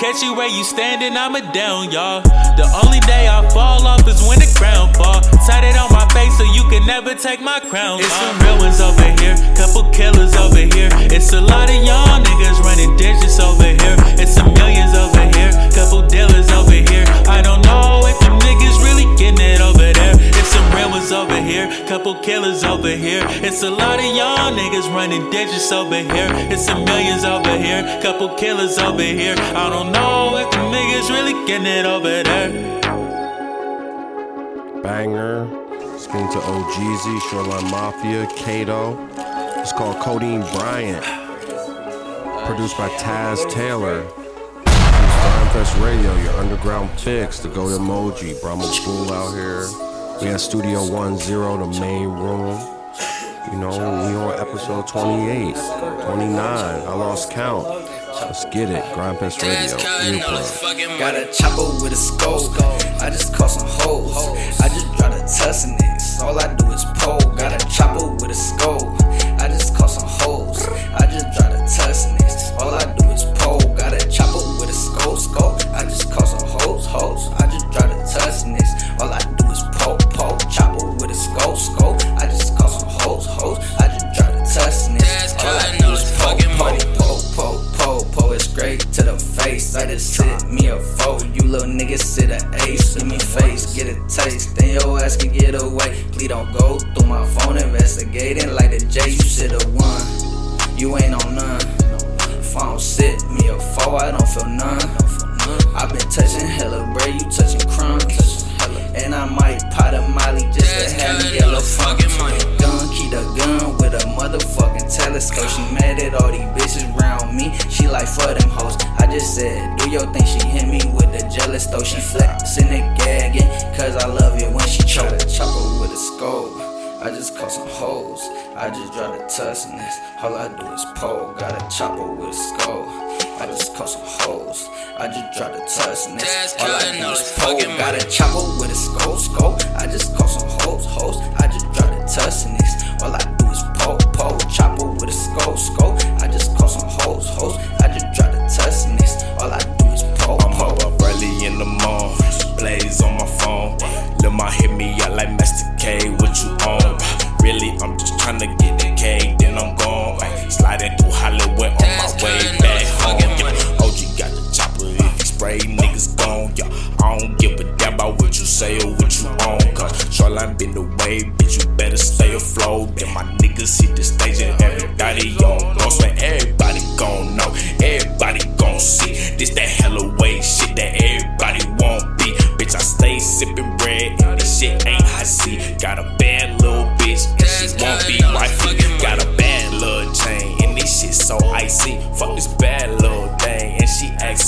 Catch you where you standing, I'ma down, y'all. The only day I fall off is when the ground fall. Tied it on my face so you can never take my crown. It's some real ones over here, couple killers over here. It's a lot of y'all niggas running digits over here. It's some millions over here, couple dealers over here. I don't know real over here, couple killers over here. It's a lot of y'all niggas running digits over here. It's some millions over here, couple killers over here. I don't know if them niggas really getting it over there. Banger. Get into OhGeesy, Shoreline Mafia, Kato. It's called Codeine Bryant. Produced by Taz Taylor. Fest Radio, your underground fix, the Golden Emoji, Brahma School out here. We at Studio 10, the main room. You know, we on episode 28, 29. I lost count. Let's get it. Gryndfest Radio. Earplug. Got a chopper with a scope. I just caught some hoes. I just dropped a tussin' niggas. All I do is pole. Got a chopper with a scope. I just caught some hoes. I just dropped a tussin' niggas. All I do chopper with a skull. I just caught some hoes. I just dropped a tussiness. All I do is pole. Got a chopper with a skull. Skull. I just caught some hoes. Hoes. I just dropped a tussiness. All I do is pole. Pole. Chopper with a skull. Skull. What you own. Cause shoreline been the way, bitch, you better stay afloat. Then my niggas hit the stage and everybody on. Swear everybody gon' know, everybody gon' see. This that hella way shit that everybody won't be. Bitch, I stay sippin' bread and this shit ain't hot see. Got a bad little bitch and she won't be wifey. Got a bad little chain and this shit so icy. Fuck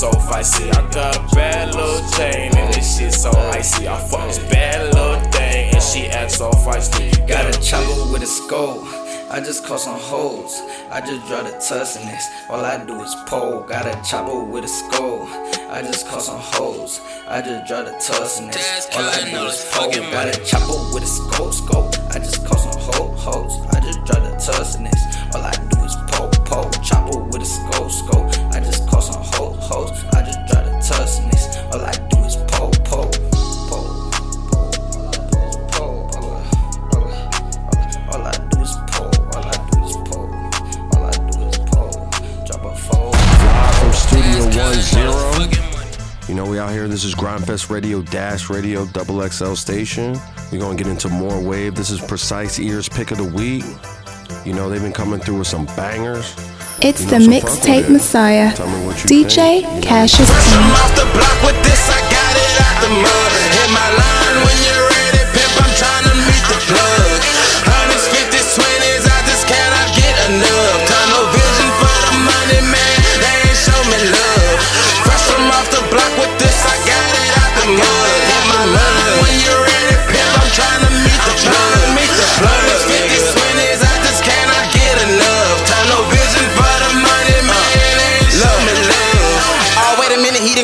so feisty. I got a bad little chain and this shit so icy. I fuck this bad little thing and she act so feisty. Got a chopper with a skull. I just caught some hoes. I just dropped a tussiness. All I do is pole. Got a chopper with a skull. I just caught some hoes. I just dropped a tussiness. All I do is pole. Got a chopper with a skull. Skull. I just caught some ho- hoes. I just dropped a tussiness. All I do is pole. Pole. Chopper with a skull. Skull. Just caught ho- hoes. I just dropped a tussiness. All I do is pole. Pole. All I do is pull, all I do is pull, all I do is pull. Drop a fold. Live from Studio One Zero. You know we out here. This is Gryndfest Radio Dash Radio Double XL station. We're gonna get into more wave. This is Precise Ears Pick of the Week. You know they've been coming through with some bangers. It's the mixtape. Messiah. DJ. Cassius King.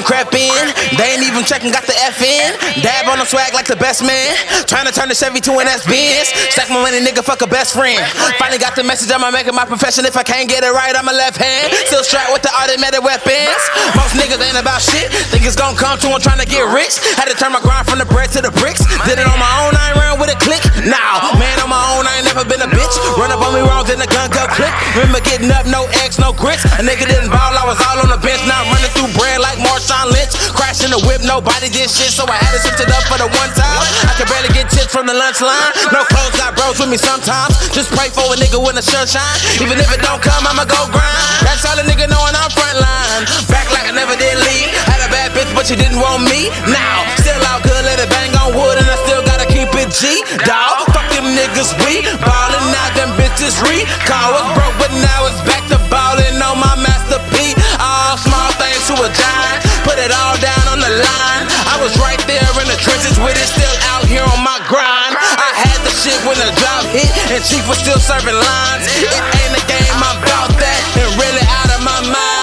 Crap in. They ain't even checking, got the F in. Dab on the swag like the best man. Trying to turn the Chevy to an S Benz. Stack my money, nigga, fuck a best friend. Finally got the message, I'ma make it my profession. If I can't get it right, I'm a left hand. Still strapped with the automatic weapons. Most niggas ain't about shit. Think it's gonna come to 'em trying to get rich. Had to turn my grind from the bread to the bricks. Did it on my own, I ain't run with a click. Nah, man, on my own, I ain't never been a bitch. Run up on me wrong, then the gun go click. Remember getting up, no X, no grits. A nigga didn't ball, I was all on the bench. Now I'm running through bread like Marshawn Lynch. Crashing the whip, nobody did shit, so I had to switch it up for the one time. I could barely get tips from the lunch line. No clothes, got bros with me sometimes. Just pray for a nigga when the sun shine. Even if it don't come, I'ma go grind. That's all a nigga knowing I'm front line. Back like I never did leave. Had a bad bitch, but she didn't want me. Now, still out good, let it bang on wood, and I still gotta keep it G. Dawg, fuck them niggas, we ballin' out, them bitches recall. Was broke, but now it's back to ballin' on my masterpiece. All small things to a giant, put it all down on the line. I was right there in the trenches with it, still out here on my grind. I had the shit when the drop hit, and Chief was still serving lines. It ain't a game, I'm about that, and really out of my mind.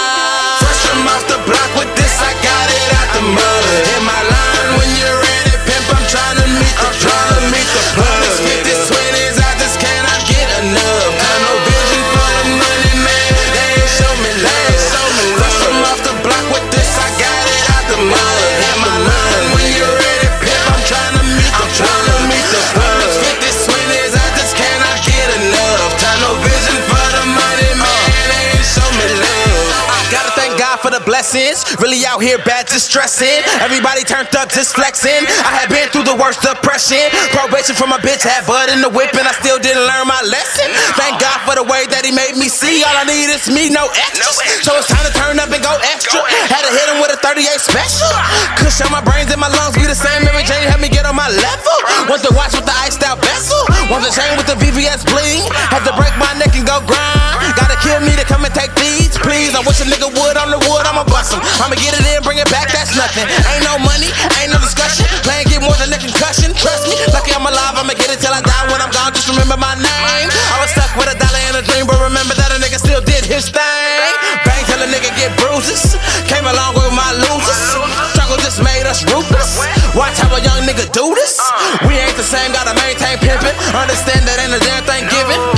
Blessings. Really out here bad, just stressing. Everybody turned up, just flexing. I had been through the worst depression. Probation from my bitch, had bud in the whip, and I still didn't learn my lesson. Thank God for the way that he made me see. All I need is me, no extras. So it's time to turn up and go extra. Had to hit him with a 38 special. Cushion my brains and my lungs be the same. Mary Jane help me get on my level. Want the watch with the iced out bezel. Want the chain with the VVS bling. Had to break my neck and go grind. Kill me to come and take these, please. I wish a nigga would on the wood, I'ma bust him. I'ma get it in, bring it back, that's nothing. Ain't no money, ain't no discussion. Playing get more than a concussion. Trust me, lucky I'm alive, I'ma get it till I die. When I'm gone, just remember my name. I was stuck with a dollar and a dream, but remember that a nigga still did his thing. Bang till a nigga get bruises. Came along with my losers. Struggle just made us ruthless. Watch how a young nigga do this. We ain't the same, gotta maintain pimpin'. Understand that ain't a damn thing given.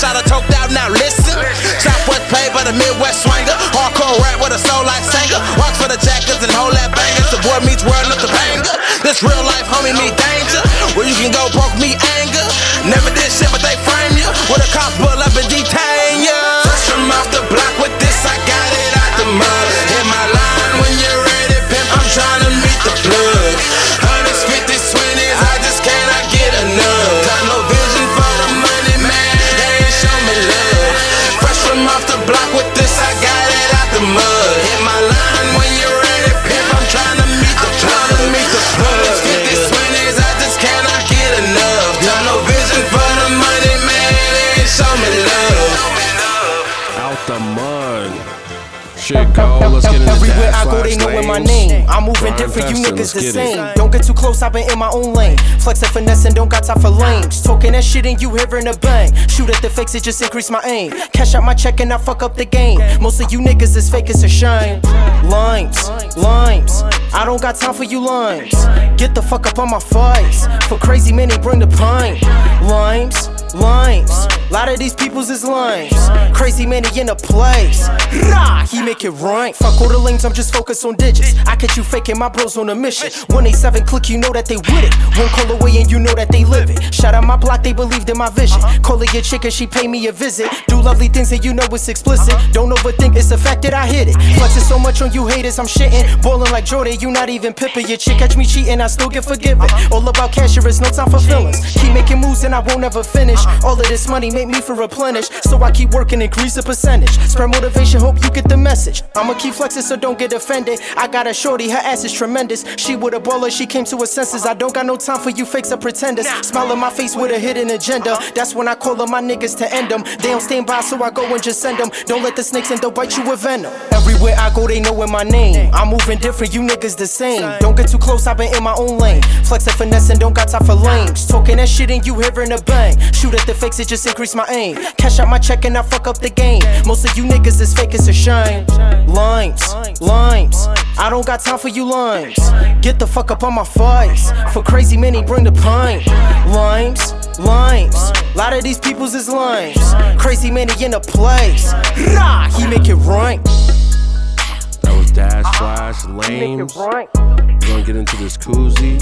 Shot or choked out. Now listen. Southwest played by the Midwest swanger. Hardcore rap with a soul like Sanger. Walks for the jackets and hold that bangers. The boy meets world, not the banger. This real life, homie, me danger. Where you can go broke, me anger. Never that I go, they slash knowin' my lanes. name. I'm moving different, you niggas the same. Don't get too close, I've been in my own lane. Flex and finesse and don't got time for lames. Talking that shit and you hearing a bang. Shoot at the fakes, it just increase my aim. Cash out my check and I fuck up the game. Most of you niggas is fake, it's a shame. Limes, limes. I don't got time for you limes. Get the fuck up on my fights. For crazy men, they bring the pint. Limes, limes. Lot of these peoples is limes. Crazy man, he in a place. Rah, he make it right. Fuck all the lanes, I'm just focused on digits. I catch you faking my bros on a mission. 187 click, you know that they with it. One call away and you know that they live it. Shout out my block, they believed in my vision. Uh-huh. Call it your chick and she pay me a visit. Do lovely things and you know it's explicit. Uh-huh. Don't overthink, it's the fact that I hit it. Uh-huh. Flexing so much on you haters, I'm shitting. Ballin' like Jordan, you not even pippin'. Your chick catch me cheating, I still get forgiven. All about cash, there is no time for feelings. Keep making moves and I won't ever finish. All of this money make me for replenish. So I keep working, increase the percentage. Spread motivation, hope you get the message. I'ma keep flexing, so don't get offended. I got a shorty, her ass is tremendous. She with a baller, she came to her senses. I don't got no time for you fakes or pretenders. Smile on my face with a hidden agenda. Uh-huh. That's when I call on my niggas to end them. They don't stand by, so I go and just send them. Don't let the snakes and they'll bite you with venom. Everywhere I go, they knowin' my name. I'm moving different, you niggas the same. Don't get too close, I've been in my own lane. Flex and finesse and don't got time for lames. Talking that shit and you hearing a bang. Shoot at the fakes, it just increase my aim. Cash out my check and I fuck up the game. Most of you niggas is fake, it's a shame. Limes, limes. I don't got time for you limes. Get the fuck up on my fights. For crazy men, he bring the pint. Limes, limes. Lot of these peoples is limes. Crazy man, he in the place. Rah, he make it right. That was Dash Flash Lames. We're gonna get into this koozie.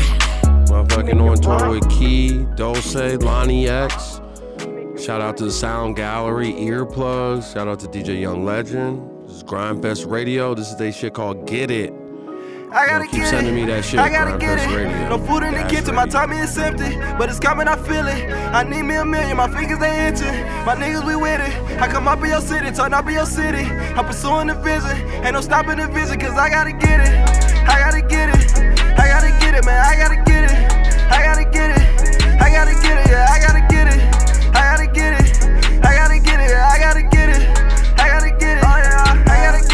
Motherfucking on tour with Key, Dulce, Lonnie X. Shout out to the Sound Gallery, Earplugs. Shout out to DJ Young Legend. This is Gryndfest Radio. This is they shit called Get It. I gotta Keep get sending it. me that shit. I gotta get it. Radio. No food in the Dash kitchen, my Radio. tummy is empty, but it's coming, I feel it. I need me a million, my fingers they itching. My niggas we with it. I come up in your city, turn up in your city. I'm pursuing the vision, ain't no stopping the vision, cause I gotta get it. I gotta get it. I gotta get it, man. I gotta get it. I gotta get it. I gotta get it. Yeah, I gotta get it. I gotta get it. I gotta get it. I gotta get it. I gotta get it. Oh yeah, I gotta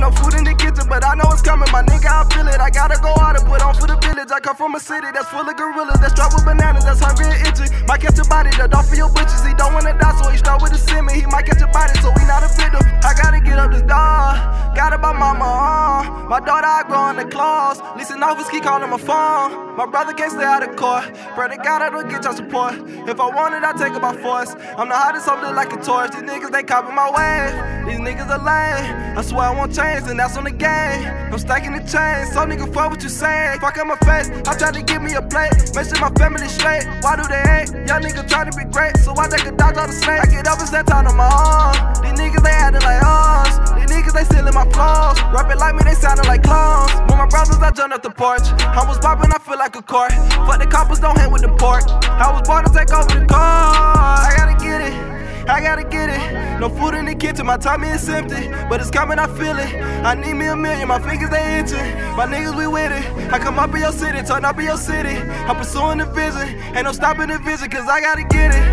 no food in the kitchen, but I know it's coming. My nigga, I feel it. I gotta go out and put on for the village. I come from a city that's full of gorillas, that's strapped with bananas, that's hungry and itching. Might catch a body, the dog for your bitches. He don't wanna die, so he start with a semi. He might catch a body, so he not a victim. I gotta get up this dog. Got it by mama, uh. My daughter, I grow in the claws. Listen, office keep calling my phone. My brother can't stay out of court. Pray to God I don't get your support. If I want it, I take it by force. I'm the hottest, I'm like a torch. These niggas, they copy my way. These niggas are lame. I swear I won't change, and that's on the game. I'm stacking the chains, so nigga, fuck what you saying. Fuck up my face, I try to give me a plate. Make my family straight. Why do they hate? Young nigga try to be great, so I take a dodge out the snake. I get up and stand on my own. These niggas, they acting like us. These niggas, they stealing my flaws. Rapping like me, they sounding like clones. With my brothers, I jumped up the porch. I was popping, I feel like a court. But the coppers don't hang with the pork. I was born to take over the car. I gotta get it. I gotta get it. No food in the kitchen, my tummy is empty. But it's coming, I feel it. I need me a million, my fingers they itching. My niggas, we with it. I come up in your city, turn up in your city. I'm pursuing the vision. Ain't no stopping the vision, cause I gotta get it.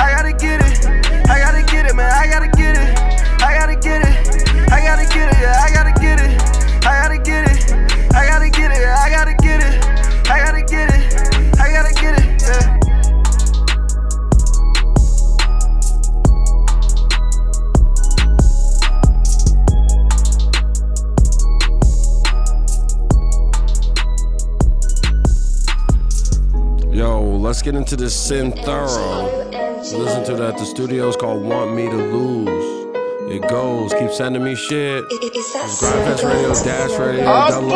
I gotta get it. I gotta get it, man. I gotta get it. I gotta get it. I gotta get it, yeah. I gotta get it. I gotta get it. I gotta get it. I gotta get it. I gotta get it. I gotta get it, get into this Sin Thorough. Listen to that. The studio's called Want Me to Lose. It goes. Keep sending me shit. It's Gryndfest Radio, Dash Radio, Double XL.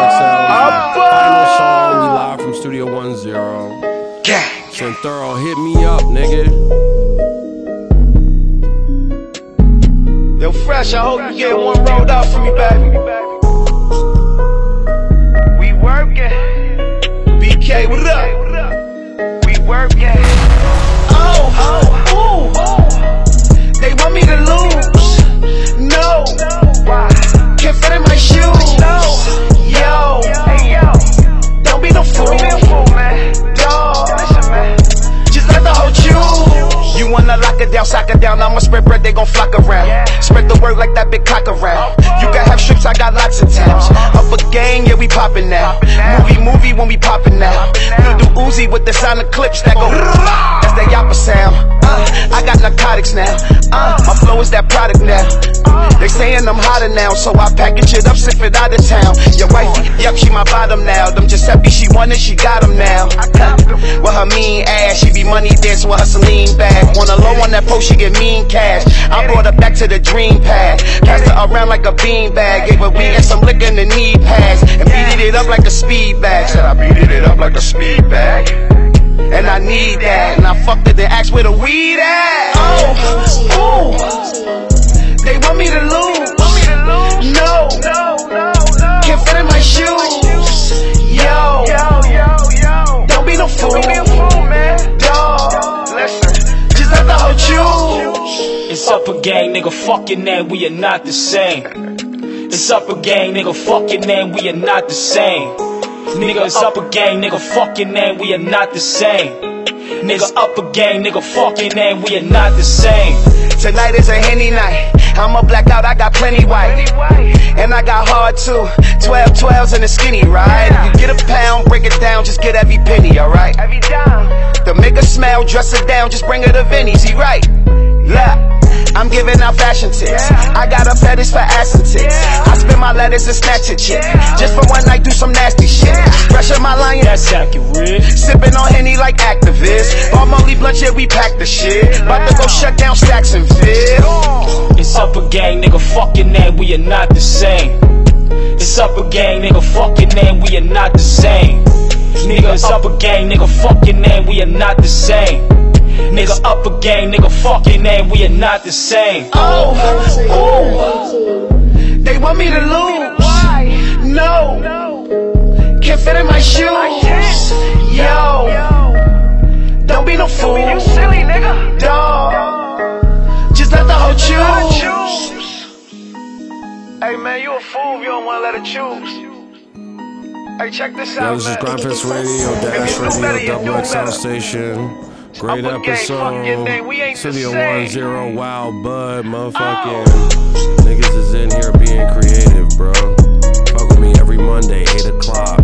Final song. We live from Studio 10. Sin Thorough, hit me up, nigga. Yo, Fresh, I hope you get one rolled out for me, baby. We working. BK, what up? Down, it down. I'ma spread bread, they gon' flock around. Spread the word like that big cock around. You can have strips, I got lots of towns. Up a gang, yeah, we poppin' now. Movie, movie when we poppin' now. Little Uzi with the sound of clips that go. That's that yappa sound. Uh, I got narcotics now. Uh, my flow is that product now. They sayin' I'm hotter now, so I package it up, sip it out of town. Your wifey, yup, she my bottom now. Them Giuseppe, she won it, she got 'em now. With her mean ass, she be money dancing with her Celine bag. Want a low on that post, she get mean cash. I brought her back to the dream pad. Passed her around like a bean bag. Gave her weed and some liquor in the knee pads. And beat it up like a speed bag. Said I beat it up like a speed bag. And I need that. And I fucked it and asked where the weed at. Oh, ooh. They want me to lose. No. Can't fit in my shoes. Yo. Don't be no fool. Dog. Listen. Just let the whole choose. It's up a gang, nigga, fuck your name, we are not the same. It's up a gang, nigga, fuck your name, we are not the same. Nigga, it's up a gang, nigga, fuck your name, we are not the same. Nigga, up a gang, nigga, fuck your name, we are not the same. Tonight is a henny night. I'ma black out, I got plenty white. And I got hard too. 12 12s and a skinny, ride. If you get a pound, break it down, just get every penny, alright? Every dime. To make her smile, dress her down, just bring her to Vinny's, he right? Yeah. I'm giving out fashion tips. I got a fetish for tits. I spend my letters and snatch a chick. Just for one night, do some nasty shit. Fresh up my lion. That's accurate. Sipping on Henny like activists. All Molly Blunt, yeah, we pack the shit. About to go shut down stacks and fit. It's up a gang, nigga, fuck your name, we are not the same. It's up a gang, nigga, fuck your name, we are not the same. Nigga, it's up a gang, nigga, fuck your name, we are not the same. Nigga, up a gang, nigga, fuck your name, we are not the same. Oh, ooh. They want me to lose. Why? No. Can't fit in my shoes. Yo. Don't be no fool. You silly nigga. Dog. Just let the whole choose. Hey man, you a fool if you don't wanna let it choose. Hey, check this Yo, out, this is man. Gryndfest Radio, If Dash you do Radio, Double XL better. station. Great Up a gang, fuck your name, we episode. Studio same. One Zero, Wild Bud, motherfucking oh. niggas is in here being creative, bro. Fuck with me every Monday, eight o'clock.